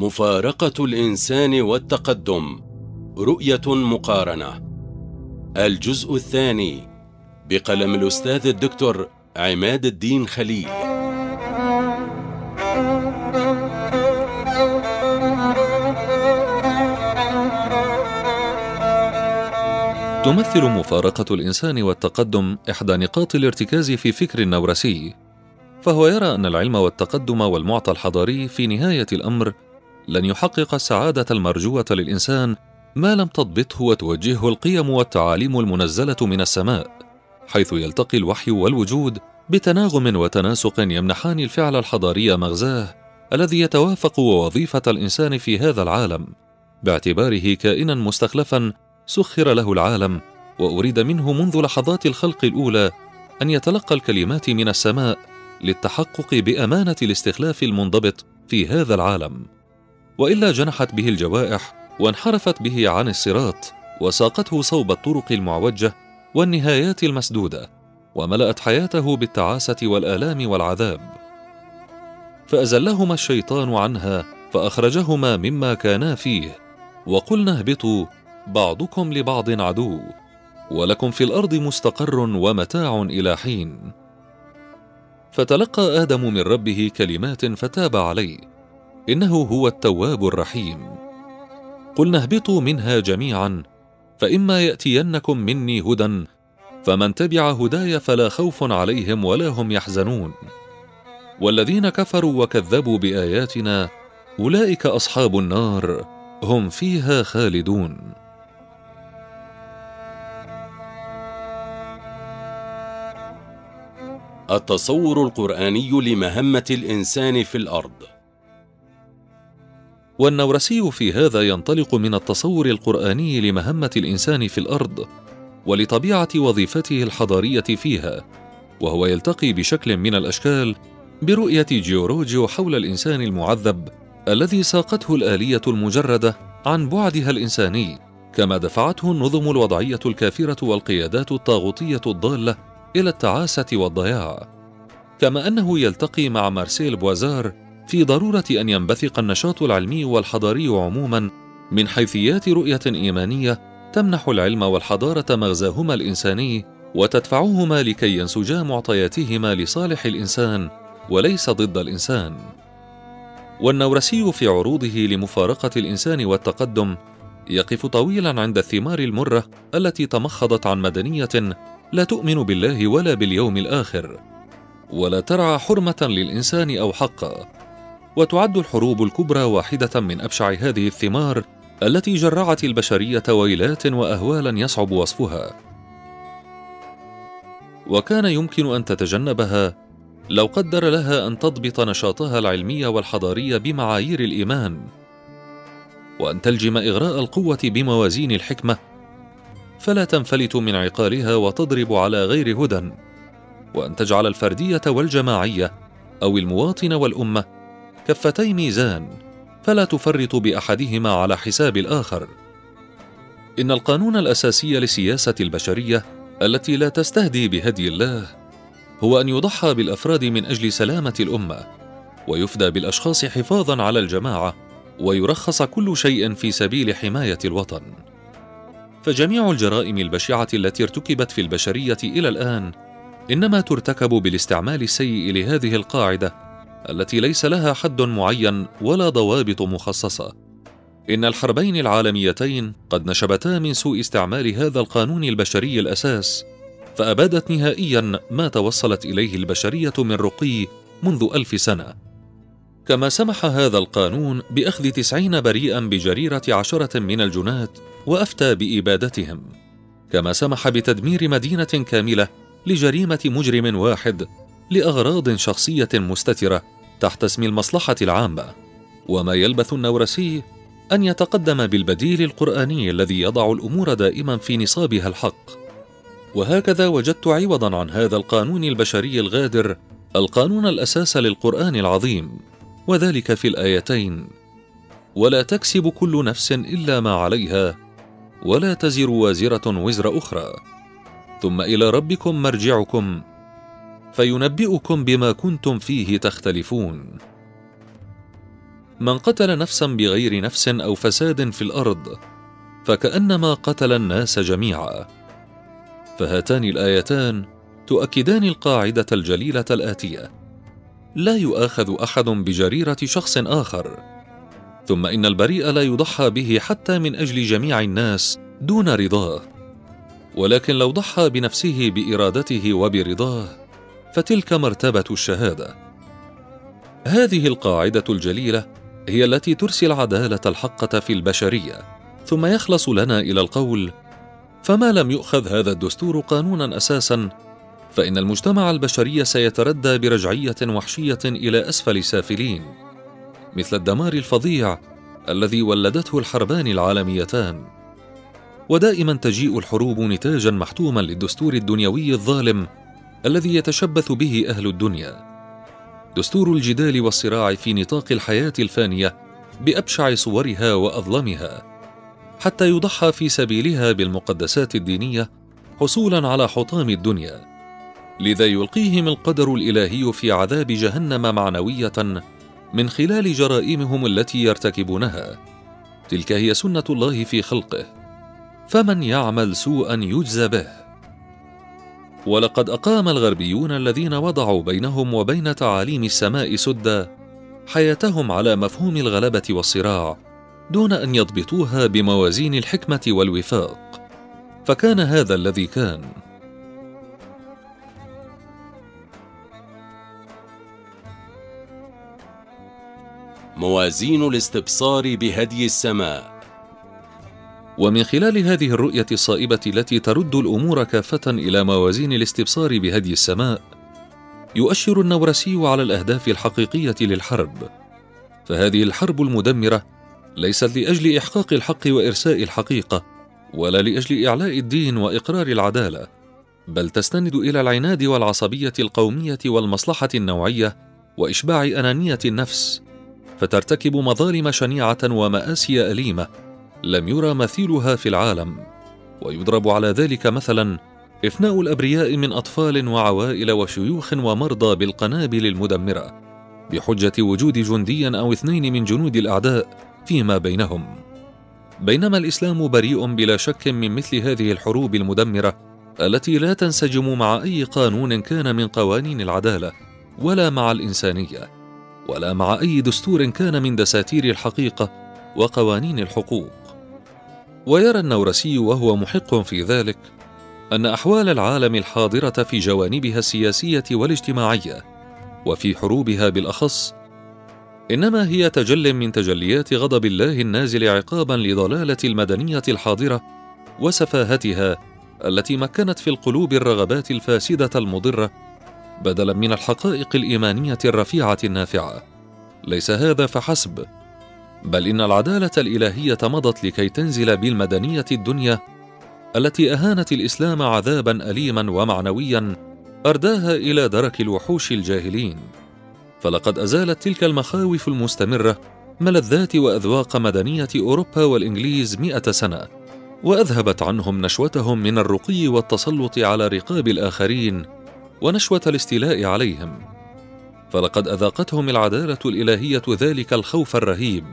مفارقة الإنسان والتقدم. رؤية مقارنة. الجزء الثاني بقلم الأستاذ الدكتور عماد الدين خليل. تمثل مفارقة الإنسان والتقدم إحدى نقاط الارتكاز في فكر النورسي فهو يرى أن العلم والتقدم والمعطى الحضاري في نهاية الأمر لن يحقق السعادة المرجوة للإنسان ما لم تضبطه وتوجهه القيم والتعاليم المنزلة من السماء حيث يلتقي الوحي والوجود بتناغم وتناسق يمنحان الفعل الحضاري مغزاه الذي يتوافق ووظيفة الإنسان في هذا العالم. باعتباره كائنا مستخلفا سخر له العالم وأريد منه منذ لحظات الخلق الأولى أن يتلقى الكلمات من السماء للتحقق بأمانة الاستخلاف المنضبط في هذا العالم. وإلا جنحت به الجوائح وانحرفت به عن الصراط وساقته صوب الطرق المعوجة والنهايات المسدودة وملأت حياته بالتعاسة والآلام والعذاب. فأزلهما الشيطان عنها فأخرجهما مما كانا فيه وقلنا اهبطوا بعضكم لبعض عدو ولكم في الأرض مستقر ومتاع إلى حين. فتلقى آدم من ربه كلمات فتاب عليه إنه هو التواب الرحيم. قلنا اهبطوا منها جميعا فإما يأتينكم مني هدى فمن تبع هداي فلا خوف عليهم ولا هم يحزنون. والذين كفروا وكذبوا بآياتنا أولئك أصحاب النار هم فيها خالدون. التصور القرآني لمهمة الإنسان في الأرض. والنورسي في هذا ينطلق من التصور القرآني لمهمة الإنسان في الأرض ولطبيعة وظيفته الحضارية فيها وهو يلتقي بشكل من الأشكال برؤية جيوروجيو حول الإنسان المعذب الذي ساقته الآلية المجردة عن بعدها الإنساني كما دفعته النظم الوضعية الكافرة والقيادات الطاغوتية الضالة إلى التعاسة والضياع. كما أنه يلتقي مع مارسيل بوازار في ضرورة أن ينبثق النشاط العلمي والحضاري عموما من حيثيات رؤية إيمانية تمنح العلم والحضارة مغزاهما الإنساني وتدفعهما لكي ينسجا معطياتهما لصالح الإنسان وليس ضد الإنسان. والنورسي في عروضه لمفارقة الإنسان والتقدم يقف طويلا عند الثمار المرة التي تمخضت عن مدنية لا تؤمن بالله ولا باليوم الآخر. ولا ترعى حرمة للإنسان أو حقا. وتعد الحروب الكبرى واحدة من أبشع هذه الثمار التي جرعت البشرية ويلات وأهوالا يصعب وصفها. وكان يمكن أن تتجنبها لو قدر لها أن تضبط نشاطها العلمي والحضاري بمعايير الإيمان وأن تلجم إغراء القوة بموازين الحكمة. فلا تنفلت من عقالها وتضرب على غير هدى وأن تجعل الفردية والجماعية أو المواطن والأمة كفتي ميزان فلا تفرط بأحدهما على حساب الآخر. إن القانون الأساسي للسياسه البشرية التي لا تستهدي بهدي الله هو أن يضحى بالأفراد من أجل سلامة الأمة ويفدى بالأشخاص حفاظا على الجماعة ويرخص كل شيء في سبيل حماية الوطن. فجميع الجرائم البشعة التي ارتكبت في البشرية إلى الآن إنما ترتكب بالاستعمال السيء لهذه القاعدة التي ليس لها حد معين ولا ضوابط مخصصة. إن الحربين العالميتين قد نشبتا من سوء استعمال هذا القانون البشري الأساس فأبادت نهائيا ما توصلت إليه البشرية من رقي منذ ألف سنة. كما سمح هذا القانون بأخذ تسعين بريئا بجريرة عشرة من الجنات وأفتى بإبادتهم. كما سمح بتدمير مدينة كاملة لجريمة مجرم واحد لأغراض شخصية مستترة تحت اسم المصلحة العامة. وما يلبث النورسي أن يتقدم بالبديل القرآني الذي يضع الأمور دائما في نصابها الحق. وهكذا وجدت عوضا عن هذا القانون البشري الغادر القانون الأساس للقرآن العظيم وذلك في الآيتين. ولا تكسب كل نفس إلا ما عليها ولا تزر وازرة وزر أخرى. ثم إلى ربكم مرجعكم. فينبئكم بما كنتم فيه تختلفون. من قتل نفسا بغير نفس أو فساد في الأرض فكأنما قتل الناس جميعا. فهاتان الآيتان تؤكدان القاعدة الجليلة الآتية. لا يؤاخذ أحد بجريرة شخص آخر. ثم إن البريء لا يضحى به حتى من أجل جميع الناس دون رضاه. ولكن لو ضحى بنفسه بإرادته وبرضاه فتلك مرتبة الشهادة. هذه القاعدة الجليلة هي التي ترسي العداله الحقة في البشرية ثم يخلص لنا إلى القول فما لم يؤخذ هذا الدستور قانونا أساسا فإن المجتمع البشري سيتردى برجعية وحشية إلى أسفل سافلين مثل الدمار الفظيع الذي ولدته الحربان العالميتان. ودائما تجيء الحروب نتاجا محتوما للدستور الدنيوي الظالم الذي يتشبث به أهل الدنيا. دستور الجدال والصراع في نطاق الحياة الفانية بأبشع صورها وأظلمها حتى يضحى في سبيلها بالمقدسات الدينية حصولا على حطام الدنيا لذا يلقيهم القدر الإلهي في عذاب جهنم معنوية من خلال جرائمهم التي يرتكبونها. تلك هي سنة الله في خلقه فمن يعمل سوءا يجزى به. ولقد أقام الغربيون الذين وضعوا بينهم وبين تعاليم السماء سدا حياتهم على مفهوم الغلبة والصراع دون أن يضبطوها بموازين الحكمة والوفاق. فكان هذا الذي كان. موازين الاستبصار بهدي السماء. ومن خلال هذه الرؤية الصائبة التي ترد الأمور كافة إلى موازين الاستبصار بهدي السماء يؤشر النورسي على الأهداف الحقيقية للحرب. فهذه الحرب المدمرة ليست لأجل إحقاق الحق وإرساء الحقيقة ولا لأجل إعلاء الدين وإقرار العدالة بل تستند إلى العناد والعصبية القومية والمصلحة النوعية وإشباع أنانية النفس فترتكب مظالم شنيعة ومآسي أليمة. لم يرى مثيلها في العالم ويضرب على ذلك مثلا إفناء الأبرياء من أطفال وعوائل وشيوخ ومرضى بالقنابل المدمرة بحجة وجود جندي أو اثنين من جنود الأعداء فيما بينهم. بينما الإسلام بريء بلا شك من مثل هذه الحروب المدمرة التي لا تنسجم مع أي قانون كان من قوانين العدالة ولا مع الإنسانية ولا مع أي دستور كان من دساتير الحقيقة وقوانين الحقوق. ويرى النورسي وهو محق في ذلك أن أحوال العالم الحاضرة في جوانبها السياسية والاجتماعية وفي حروبها بالأخص إنما هي تجل من تجليات غضب الله النازل عقابا لضلالة المدنية الحاضرة وسفاهتها التي مكنت في القلوب الرغبات الفاسدة المضرة بدلا من الحقائق الإيمانية الرفيعة النافعة. ليس هذا فحسب بل إن العدالة الإلهية مضت لكي تنزل بالمدنية الدنيا التي أهانت الإسلام عذابا اليما ومعنويا أرداها إلى درك الوحوش الجاهلين. فلقد أزالت تلك المخاوف المستمرة ملذات وأذواق مدنية أوروبا والإنجليز مئة سنة وأذهبت عنهم نشوتهم من الرقي والتسلط على رقاب الآخرين ونشوة الاستيلاء عليهم. فلقد أذاقتهم العدالة الإلهية ذلك الخوف الرهيب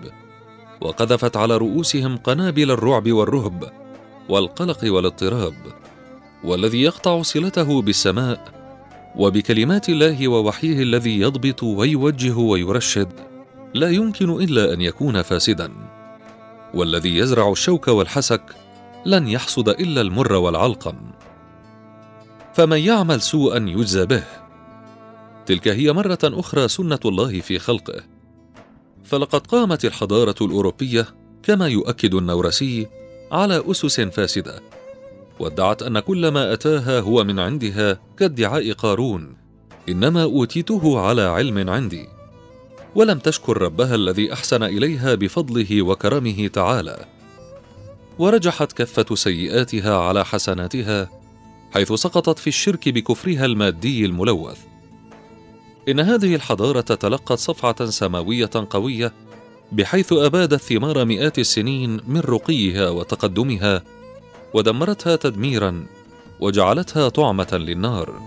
وقذفت على رؤوسهم قنابل الرعب والرهب والقلق والاضطراب والذي يقطع صلته بالسماء وبكلمات الله ووحيه الذي يضبط ويوجه ويرشد لا يمكن إلا أن يكون فاسدا. والذي يزرع الشوك والحسك لن يحصد إلا المر والعلقم. فمن يعمل سوءا يجزى به. تلك هي مرة أخرى سنة الله في خلقه. فلقد قامت الحضارة الأوروبية كما يؤكد النورسي على أسس فاسدة وادعت أن كل ما أتاها هو من عندها كادعاء قارون إنما أوتيته على علم عندي. ولم تشكر ربها الذي أحسن إليها بفضله وكرمه تعالى. ورجحت كفة سيئاتها على حسناتها حيث سقطت في الشرك بكفرها المادي الملوث. إن هذه الحضارة تلقت صفعة سماوية قوية بحيث أبادت ثمار مئات السنين من رقيها وتقدمها ودمرتها تدميرا وجعلتها طعمة للنار.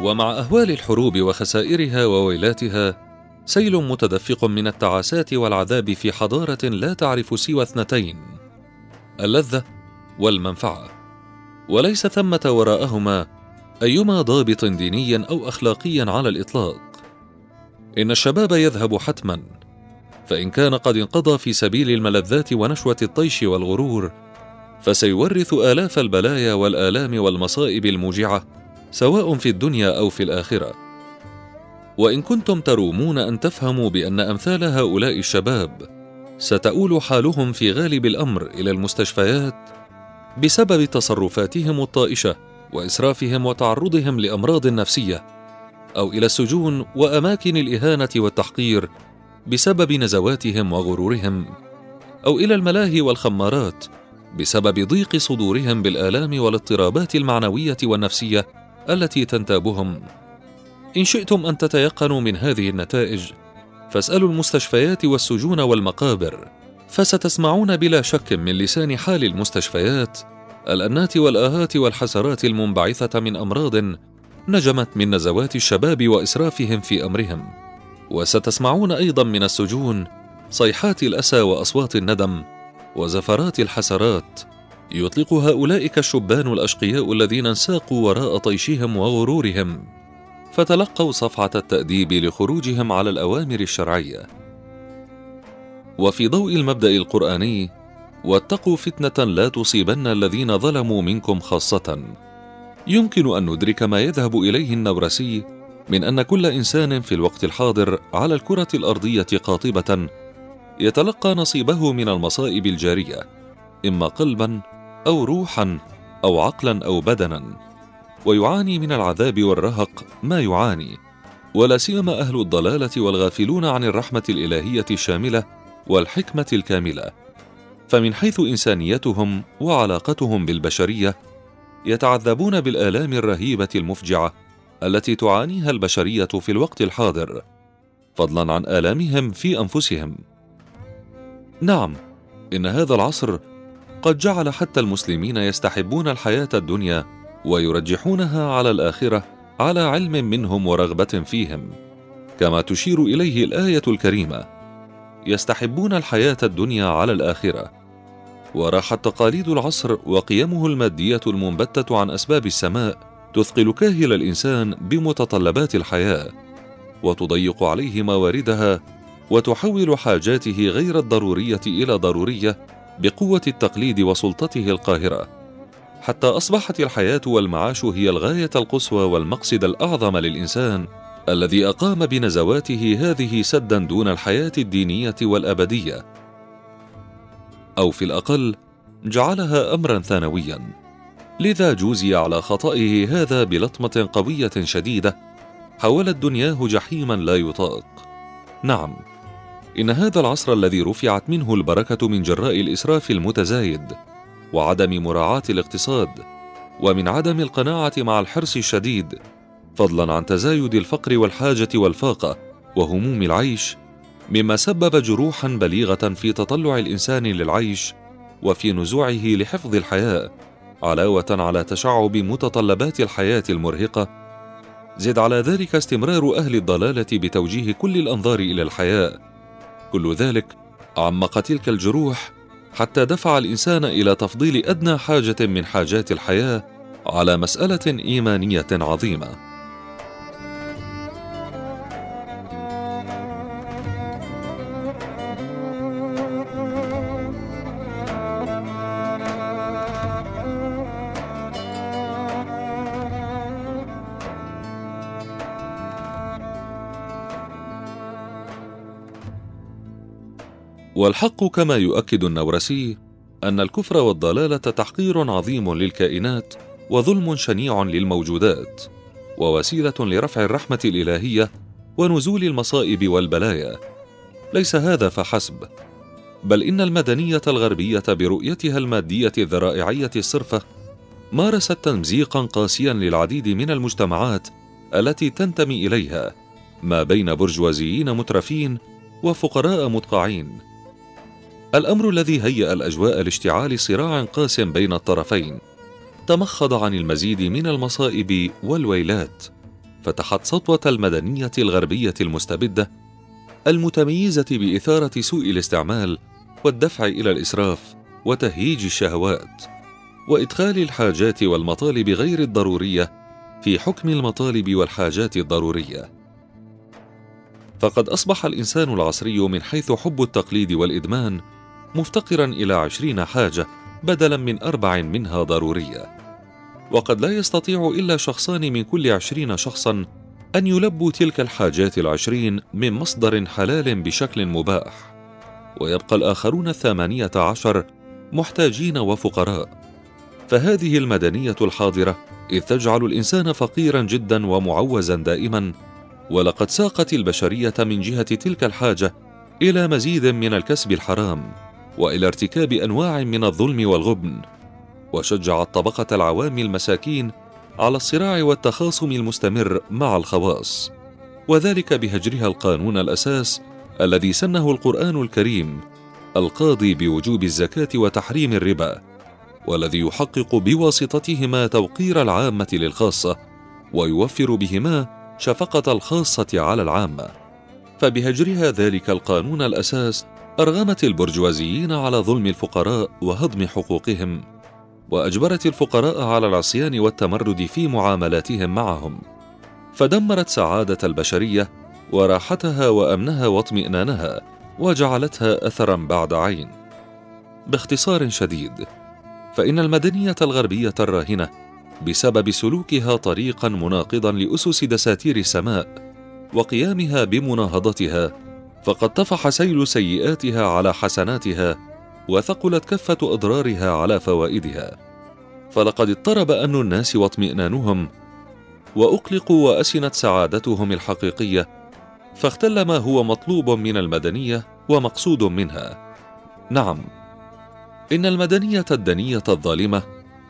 ومع أهوال الحروب وخسائرها وويلاتها سيل متدفق من التعاسات والعذاب في حضارة لا تعرف سوى اثنتين اللذة والمنفعة. وليس ثمة وراءهما أيما ضابط ديني أو اخلاقي على الإطلاق. إن الشباب يذهب حتما فإن كان قد انقضى في سبيل الملذات ونشوة الطيش والغرور فسيورث آلاف البلايا والآلام والمصائب الموجعة سواء في الدنيا أو في الآخرة. وإن كنتم ترومون أن تفهموا بأن أمثال هؤلاء الشباب ستؤول حالهم في غالب الأمر إلى المستشفيات بسبب تصرفاتهم الطائشة وإسرافهم وتعرضهم لأمراض نفسية أو إلى السجون وأماكن الإهانة والتحقير بسبب نزواتهم وغرورهم أو إلى الملاهي والخمارات بسبب ضيق صدورهم بالآلام والاضطرابات المعنوية والنفسية التي تنتابهم. إن شئتم أن تتيقنوا من هذه النتائج فاسألوا المستشفيات والسجون والمقابر فستسمعون بلا شك من لسان حال المستشفيات الأنات والآهات والحسرات المنبعثة من أمراض نجمت من نزوات الشباب وإسرافهم في أمرهم. وستسمعون أيضا من السجون صيحات الأسى وأصوات الندم وزفرات الحسرات. يطلقها اولئك الشبان الأشقياء الذين انساقوا وراء طيشهم وغرورهم. فتلقوا صفعه التأديب لخروجهم على الأوامر الشرعية. وفي ضوء المبدأ القرآني واتقوا فتنة لا تصيبن الذين ظلموا منكم خاصة. يمكن أن ندرك ما يذهب إليه النورسي من أن كل إنسان في الوقت الحاضر على الكرة الأرضية قاطبة يتلقى نصيبه من المصائب الجارية إما قلبا أو روحا أو عقلا أو بدنا. ويعاني من العذاب والرهق ما يعاني. ولا سيما أهل الضلالة والغافلون عن الرحمة الإلهية الشاملة والحكمة الكاملة. فمن حيث إنسانيتهم وعلاقتهم بالبشرية يتعذبون بالآلام الرهيبة المفجعة التي تعانيها البشرية في الوقت الحاضر فضلا عن آلامهم في أنفسهم. نعم إن هذا العصر قد جعل حتى المسلمين يستحبون الحياة الدنيا ويرجحونها على الآخرة على علم منهم ورغبة فيهم كما تشير إليه الآية الكريمة يستحبون الحياة الدنيا على الآخرة. وراحت تقاليد العصر وقيمه المادية المنبتة عن أسباب السماء تثقل كاهل الإنسان بمتطلبات الحياة وتضيق عليه مواردها وتحول حاجاته غير الضرورية إلى ضرورية بقوة التقليد وسلطته القاهرة. حتى أصبحت الحياة والمعاش هي الغاية القصوى والمقصد الأعظم للإنسان الذي أقام بنزواته هذه سدا دون الحياة الدينية والأبدية. أو في الأقل جعلها امرا ثانويا. لذا جوزي على خطئه هذا بلطمة قوية شديدة حولت دنياه جحيما لا يطاق. نعم إن هذا العصر الذي رفعت منه البركة من جراء الإسراف المتزايد وعدم مراعاة الاقتصاد ومن عدم القناعة مع الحرص الشديد فضلا عن تزايد الفقر والحاجة والفاقة وهموم العيش مما سبب جروحا بليغة في تطلع الإنسان للعيش وفي نزوعه لحفظ الحياة علاوة على تشعب متطلبات الحياة المرهقة. زد على ذلك استمرار أهل الضلالة بتوجيه كل الأنظار إلى الحياة. كل ذلك عمق تلك الجروح حتى دفع الإنسان إلى تفضيل أدنى حاجة من حاجات الحياة على مسألة إيمانية عظيمة. والحق كما يؤكد النورسي أن الكفر والضلالة تحقير عظيم للكائنات وظلم شنيع للموجودات ووسيلة لرفع الرحمة الإلهية ونزول المصائب والبلايا. ليس هذا فحسب بل إن المدنية الغربية برؤيتها المادية الذرائعية الصرفة مارست تمزيقا قاسيا للعديد من المجتمعات التي تنتمي إليها ما بين برجوازيين مترفين وفقراء مدقعين. الأمر الذي هيأ الأجواء لاشتعال صراع قاس بين الطرفين. تمخض عن المزيد من المصائب والويلات. فتحت سطوة المدنية الغربية المستبدة المتميزة بإثارة سوء الاستعمال والدفع إلى الإسراف وتهييج الشهوات وإدخال الحاجات والمطالب غير الضرورية في حكم المطالب والحاجات الضرورية. فقد أصبح الإنسان العصري من حيث حب التقليد والإدمان مفتقرا إلى عشرين حاجة بدلا من أربع منها ضرورية. وقد لا يستطيع إلا شخصان من كل عشرين شخصا أن يلبوا تلك الحاجات العشرين من مصدر حلال بشكل مباح. ويبقى الآخرون الثمانية عشر محتاجين وفقراء. فهذه المدنية الحاضرة إذ تجعل الإنسان فقيرا جدا ومعوزا دائما. ولقد ساقت البشرية من جهة تلك الحاجة إلى مزيد من الكسب الحرام. وإلى ارتكاب أنواع من الظلم والغبن وشجع الطبقه العوام المساكين على الصراع والتخاصم المستمر مع الخواص وذلك بهجرها القانون الأساس الذي سنه القرآن الكريم القاضي بوجوب الزكاة وتحريم الربا والذي يحقق بواسطتهما توقير العامة للخاصة ويوفر بهما شفقة الخاصة على العامة. فبهجرها ذلك القانون الأساس أرغمت البرجوازيين على ظلم الفقراء وهضم حقوقهم وأجبرت الفقراء على العصيان والتمرد في معاملاتهم معهم. فدمرت سعادة البشرية وراحتها وأمنها واطمئنانها وجعلتها اثرا بعد عين. باختصار شديد فإن المدنية الغربية الراهنة بسبب سلوكها طريقا مناقضا لأسس دساتير السماء وقيامها بمناهضتها فقد طفح سيل سيئاتها على حسناتها وثقلت كفة أضرارها على فوائدها. فلقد اضطرب امن الناس واطمئنانهم وأقلقوا وأسنت سعادتهم الحقيقية فاختل ما هو مطلوب من المدنية ومقصود منها. نعم إن المدنية الدنية الظالمة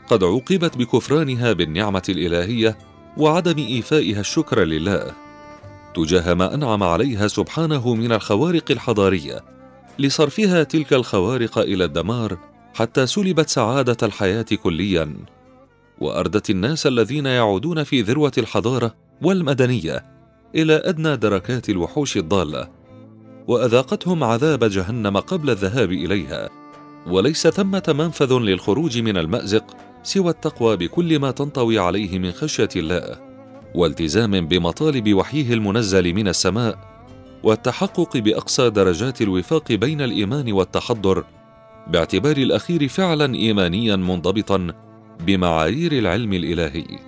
قد عوقبت بكفرانها بالنعمة الإلهية وعدم إيفائها الشكر لله. تجاه ما أنعم عليها سبحانه من الخوارق الحضارية لصرفها تلك الخوارق إلى الدمار حتى سلبت سعادة الحياة كليا. وأردت الناس الذين يعودون في ذروة الحضارة والمدنية إلى أدنى دركات الوحوش الضالة وأذاقتهم عذاب جهنم قبل الذهاب إليها. وليس ثمة منفذ للخروج من المأزق سوى التقوى بكل ما تنطوي عليه من خشية الله. والتزام بمطالب وحيه المنزل من السماء والتحقق بأقصى درجات الوفاق بين الإيمان والتحضر باعتبار الأخير فعلا ايمانيا منضبطا بمعايير العلم الإلهي.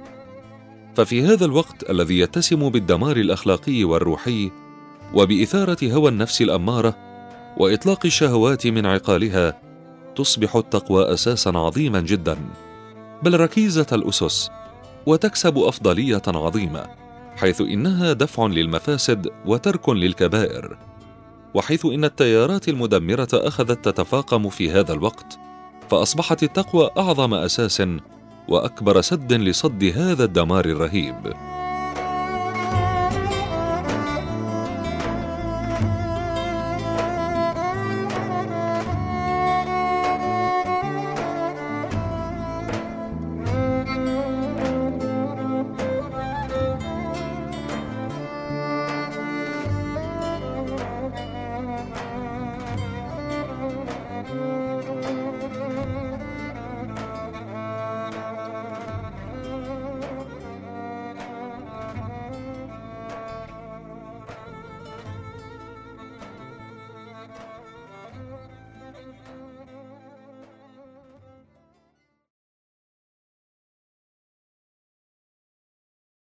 ففي هذا الوقت الذي يتسم بالدمار الأخلاقي والروحي وبإثارة هوى النفس الأمارة وإطلاق الشهوات من عقالها تصبح التقوى أساسا عظيما جدا. بل ركيزة الأسس وتكسب أفضلية عظيمة حيث إنها دفع للمفاسد وترك للكبائر. وحيث إن التيارات المدمرة أخذت تتفاقم في هذا الوقت فأصبحت التقوى أعظم أساس وأكبر سد لصد هذا الدمار الرهيب.